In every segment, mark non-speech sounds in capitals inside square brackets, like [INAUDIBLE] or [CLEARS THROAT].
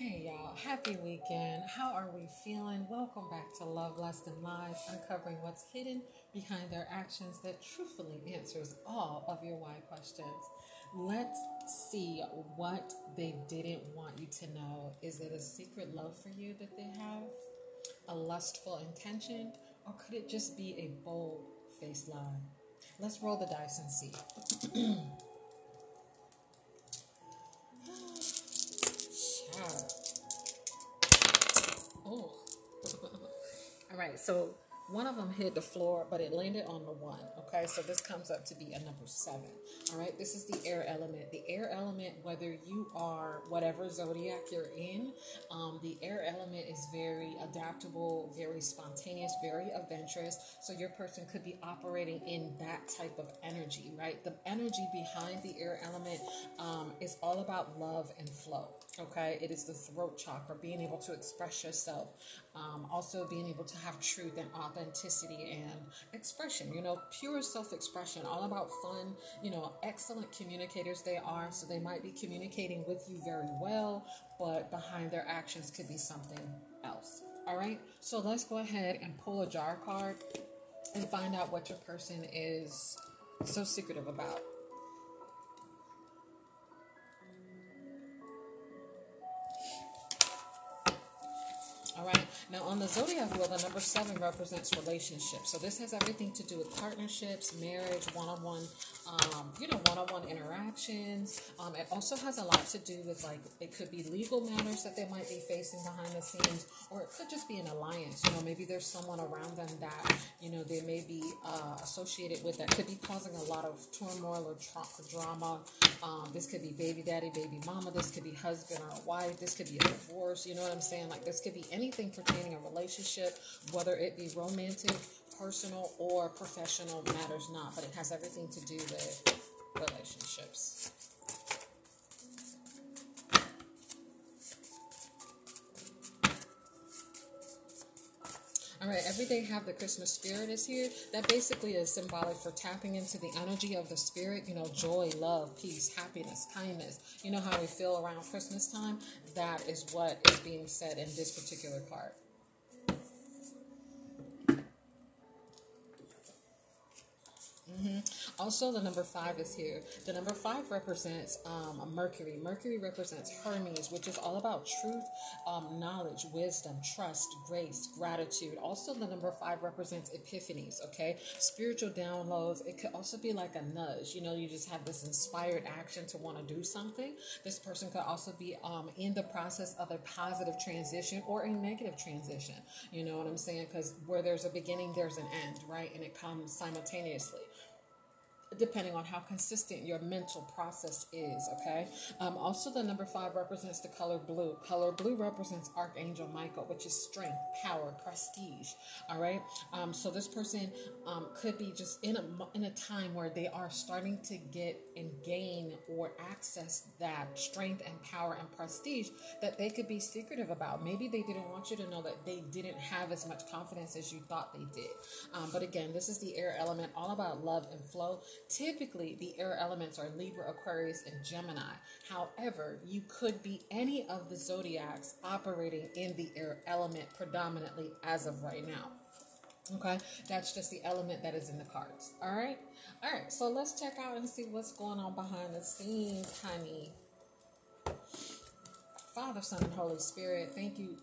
Hey y'all, happy weekend. How are we feeling? Welcome back to Love Lust, and Lies, uncovering what's hidden behind their actions that truthfully answers all of your why questions. Let's see what they didn't want you to know. Is it a secret love for you that they have? A lustful intention? Or could it just be a bold faced lie? Let's roll the dice and see. [CLEARS THROAT] so one of them hit the floor, but it landed on the one. Okay, so this comes up to be a number seven. All right, this is the air element. The air element, whether you are whatever zodiac you're in, um, the air element is very adaptable, very spontaneous, very adventurous. So your person could be operating in that type of energy, right? The energy behind the air element um, is all about love and flow. Okay, it is the throat chakra, being able to express yourself, um, also being able to have truth and authenticity and expression. You know, pure self expression, all about fun. You know, excellent communicators they are, so they might be communicating with you very well, but behind their actions could be something else. All right, so let's go ahead and pull a jar card and find out what your person is so secretive about. Now, on the zodiac wheel, the number seven represents relationships. So this has everything to do with partnerships, marriage, one-on-one, um, you know, one-on-one interactions. Um, it also has a lot to do with like it could be legal matters that they might be facing behind the scenes, or it could just be an alliance. You know, maybe there's someone around them that you know they may be uh, associated with that could be causing a lot of turmoil or tra- drama. Um, this could be baby daddy, baby mama. This could be husband or wife. This could be a divorce. You know what I'm saying? Like this could be anything pertaining a relationship, whether it be romantic, personal, or professional, matters not, but it has everything to do with relationships. All right, every day have the Christmas spirit is here. That basically is symbolic for tapping into the energy of the spirit, you know, joy, love, peace, happiness, kindness. You know how we feel around Christmas time? That is what is being said in this particular card. Mm-hmm. Also, the number five is here. The number five represents um, Mercury. Mercury represents Hermes, which is all about truth, um, knowledge, wisdom, trust, grace, gratitude. Also, the number five represents epiphanies, okay? Spiritual downloads. It could also be like a nudge. You know, you just have this inspired action to want to do something. This person could also be um, in the process of a positive transition or a negative transition. You know what I'm saying? Because where there's a beginning, there's an end, right? And it comes simultaneously depending on how consistent your mental process is, okay? Um, also, the number five represents the color blue. Color blue represents Archangel Michael, which is strength, power, prestige, all right? Um, so this person um, could be just in a, in a time where they are starting to get and gain or access that strength and power and prestige that they could be secretive about. Maybe they didn't want you to know that they didn't have as much confidence as you thought they did. Um, but again, this is the air element, all about love and flow. Typically, the air elements are Libra, Aquarius, and Gemini. However, you could be any of the zodiacs operating in the air element predominantly as of right now. Okay, that's just the element that is in the cards. All right, all right. So let's check out and see what's going on behind the scenes, honey. Father, Son, and Holy Spirit, thank you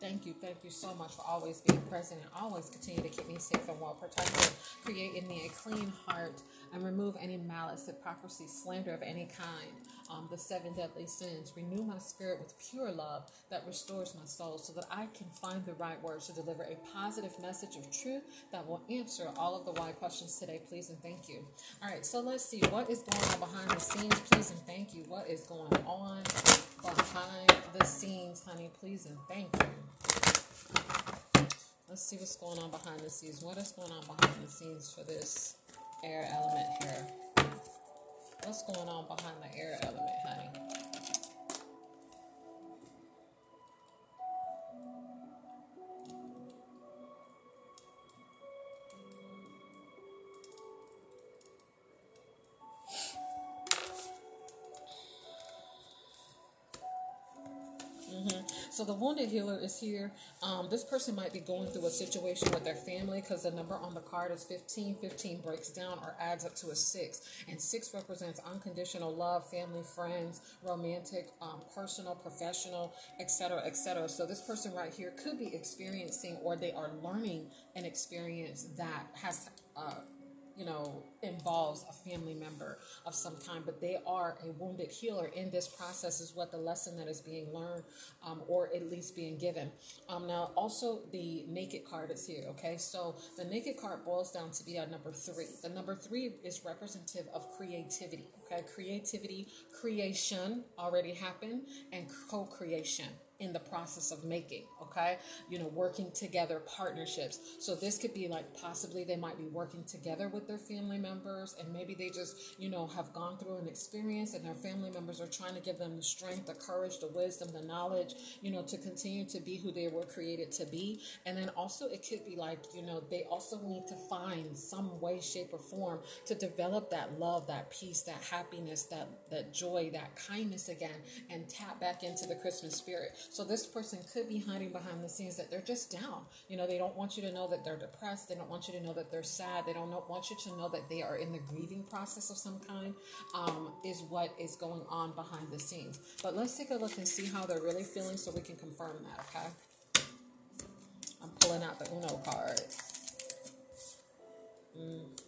Thank you, thank you so much for always being present and always continue to keep me safe and well protected. Create in me a clean heart and remove any malice, hypocrisy, slander of any kind. Um, the seven deadly sins. Renew my spirit with pure love that restores my soul so that I can find the right words to deliver a positive message of truth that will answer all of the why questions today. Please and thank you. All right, so let's see what is going on behind the scenes. Please and thank you. What is going on behind the scenes, honey? Please and thank you. Let's see what's going on behind the scenes. What is going on behind the scenes for this air element here? What's going on behind the air element, honey? So the wounded healer is here. Um, this person might be going through a situation with their family because the number on the card is 15. 15 breaks down or adds up to a six, and six represents unconditional love, family, friends, romantic, um, personal, professional, etc., etc. So this person right here could be experiencing or they are learning an experience that has. Uh, you know, involves a family member of some kind, but they are a wounded healer in this process, is what the lesson that is being learned um, or at least being given. Um, now, also, the naked card is here, okay? So the naked card boils down to be a number three. The number three is representative of creativity, okay? Creativity, creation already happened, and co creation in the process of making, okay? You know, working together, partnerships. So this could be like possibly they might be working together with their family members and maybe they just, you know, have gone through an experience and their family members are trying to give them the strength, the courage, the wisdom, the knowledge, you know, to continue to be who they were created to be. And then also it could be like, you know, they also need to find some way, shape, or form to develop that love, that peace, that happiness, that that joy, that kindness again, and tap back into the Christmas spirit. So this person could be hiding behind the scenes that they're just down. You know, they don't want you to know that they're depressed. They don't want you to know that they're sad. They don't want you to know that they are in the grieving process of some kind. Um, is what is going on behind the scenes. But let's take a look and see how they're really feeling, so we can confirm that. Okay. I'm pulling out the Uno cards. Mm.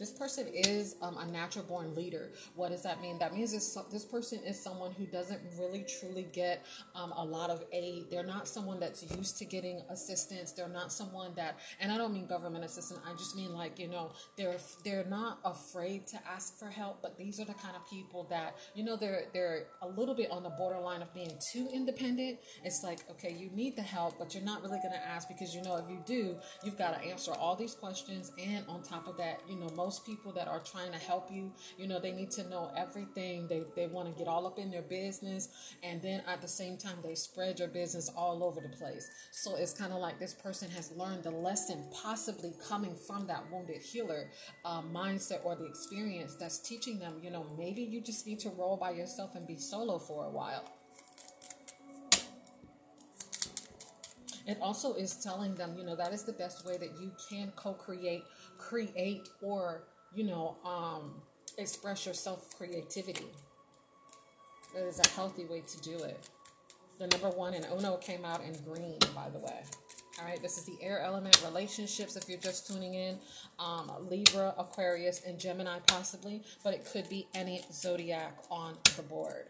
This person is um, a natural born leader. What does that mean? That means this, this person is someone who doesn't really truly get um, a lot of aid. They're not someone that's used to getting assistance. They're not someone that, and I don't mean government assistance. I just mean like you know they're they're not afraid to ask for help. But these are the kind of people that you know they're they're a little bit on the borderline of being too independent. It's like okay, you need the help, but you're not really going to ask because you know if you do, you've got to answer all these questions, and on top of that, you know most people that are trying to help you, you know, they need to know everything. They, they want to get all up in your business. And then at the same time, they spread your business all over the place. So it's kind of like this person has learned the lesson, possibly coming from that wounded healer uh, mindset or the experience that's teaching them, you know, maybe you just need to roll by yourself and be solo for a while. It also is telling them, you know, that is the best way that you can co create create or you know um, express your self creativity. That is a healthy way to do it. The number one and Uno came out in green, by the way. All right, this is the air element relationships. If you're just tuning in, um, Libra, Aquarius, and Gemini, possibly, but it could be any zodiac on the board.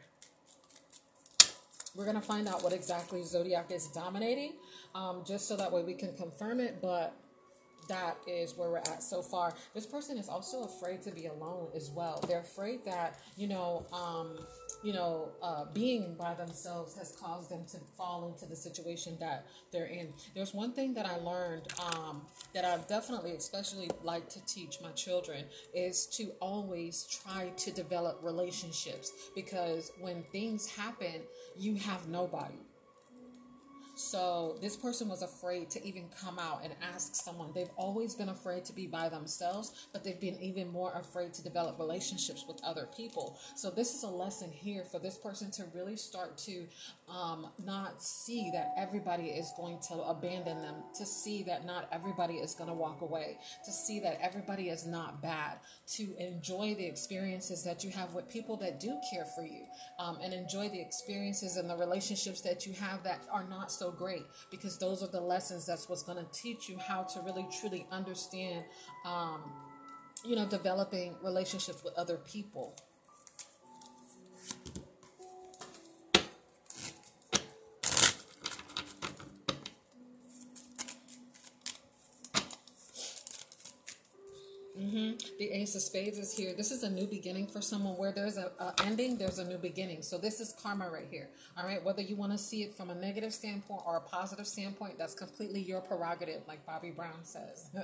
We're gonna find out what exactly zodiac is dominating, um, just so that way we can confirm it. But that is where we're at so far. This person is also afraid to be alone as well. They're afraid that, you know, um, you know, uh, being by themselves has caused them to fall into the situation that they're in. There's one thing that I learned um, that I definitely, especially like to teach my children, is to always try to develop relationships because when things happen, you have nobody so this person was afraid to even come out and ask someone. They've always been afraid to be by themselves, but they've been even more afraid to develop relationships with other people. So this is a lesson here for this person to really start to um, not see that everybody is going to abandon them, to see that not everybody is going to walk away, to see that everybody is not bad, to enjoy the experiences that you have with people that do care for you, um, and enjoy the experiences and the relationships that you have that are not so great because those are the lessons that's what's going to teach you how to really truly understand um, you know developing relationships with other people Mm-hmm. The Ace of Spades is here. This is a new beginning for someone where there's a, a, ending, there's a new beginning. So this is karma right here. All right. Whether you want to see it from a negative standpoint or a positive standpoint, that's completely your prerogative, like Bobby Brown says. [LAUGHS]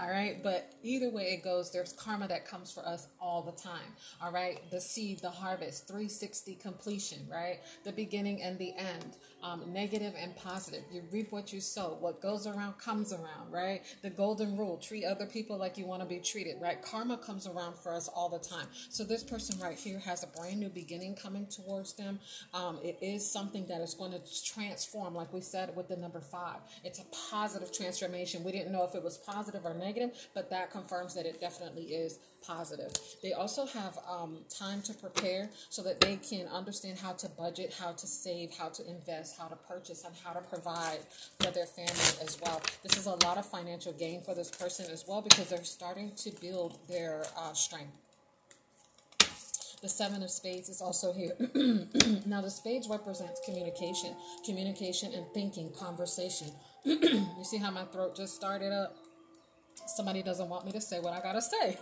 all right. But either way it goes, there's karma that comes for us all the time. All right. The seed, the harvest, 360 completion, right? The beginning and the end um, negative and positive. You reap what you sow. What goes around comes around, right? The golden rule treat other people like you want to be treated, right? Karma comes around for us all the time. So this person right here has a brand new beginning coming towards them. Um, it is something that is going to transform, like we said with the number five. It's a positive transformation. We didn't know if it was positive or negative, but that confirms that it definitely is positive. They also have um, time to prepare so that they can understand how to budget, how to save, how to invest, how to purchase, and how to provide for their family as well. This is a lot of financial gain for this person as well because they're starting to build their uh, strength. The Seven of Spades is also here. [CLEARS THROAT] now, the Spades represents communication, communication and thinking, conversation. [CLEARS THROAT] you see how my throat just started up? Somebody doesn't want me to say what I gotta say.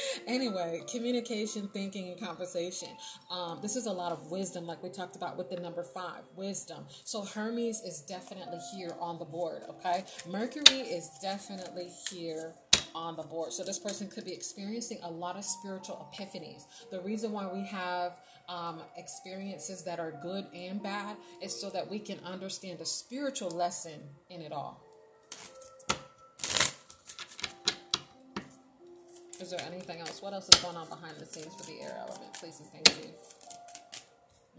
[LAUGHS] anyway, communication, thinking, and conversation. Um, this is a lot of wisdom, like we talked about with the number five, wisdom. So Hermes is definitely here on the board, okay? Mercury is definitely here on the board. So this person could be experiencing a lot of spiritual epiphanies. The reason why we have um, experiences that are good and bad is so that we can understand the spiritual lesson in it all. Is there anything else? What else is going on behind the scenes for the air element? Please and thank you.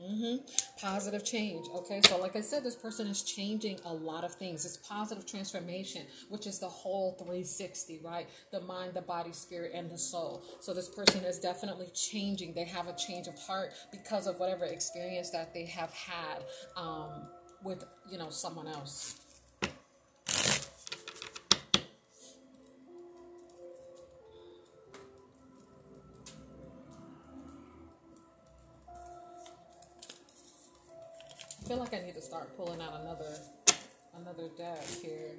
Mm-hmm. Positive change. Okay, so like I said, this person is changing a lot of things. It's positive transformation, which is the whole 360, right? The mind, the body, spirit, and the soul. So this person is definitely changing. They have a change of heart because of whatever experience that they have had um, with, you know, someone else. Feel like I need to start pulling out another another deck here.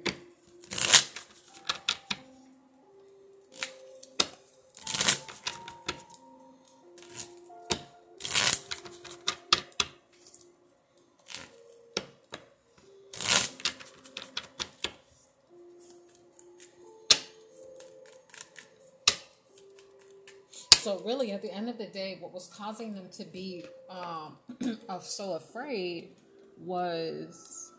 So really, at the end of the day, what was causing them to be um, [CLEARS THROAT] of so afraid was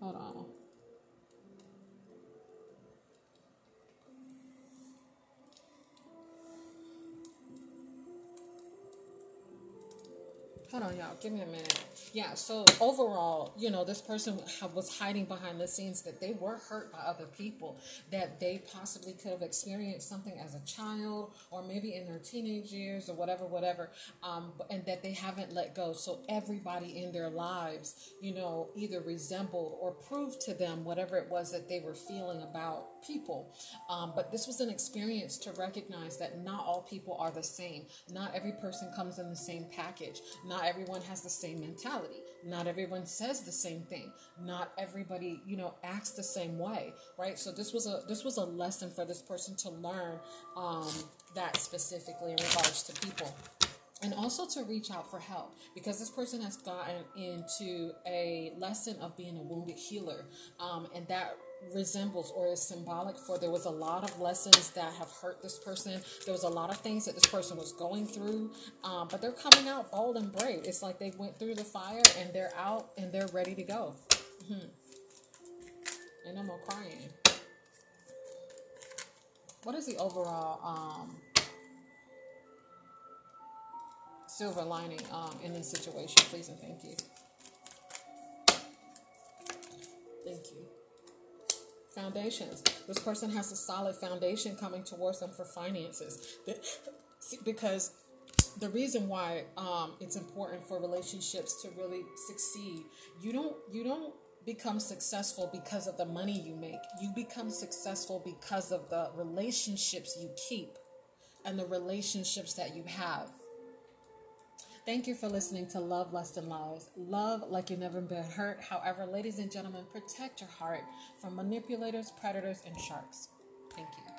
hold on. Hold on, y'all. Give me a minute. Yeah, so overall, you know, this person was hiding behind the scenes that they were hurt by other people, that they possibly could have experienced something as a child or maybe in their teenage years or whatever, whatever, um, and that they haven't let go. So everybody in their lives, you know, either resembled or proved to them whatever it was that they were feeling about people. Um, but this was an experience to recognize that not all people are the same. Not every person comes in the same package. Not everyone has the same mentality. Not everyone says the same thing. Not everybody, you know, acts the same way, right? So this was a this was a lesson for this person to learn um, that specifically in regards to people and also to reach out for help because this person has gotten into a lesson of being a wounded healer um, and that resembles or is symbolic for there was a lot of lessons that have hurt this person. There was a lot of things that this person was going through um, but they're coming out bold and brave. It's like they went through the fire and they're out and they're ready to go. Mm-hmm. and no crying. What is the overall um, silver lining um, in this situation? Please and thank you. Thank you foundations. This person has a solid foundation coming towards them for finances. Because the reason why um, it's important for relationships to really succeed, you don't you don't become successful because of the money you make. You become successful because of the relationships you keep and the relationships that you have. Thank you for listening to Love, Lust, and Lies. Love like you've never been hurt. However, ladies and gentlemen, protect your heart from manipulators, predators, and sharks. Thank you.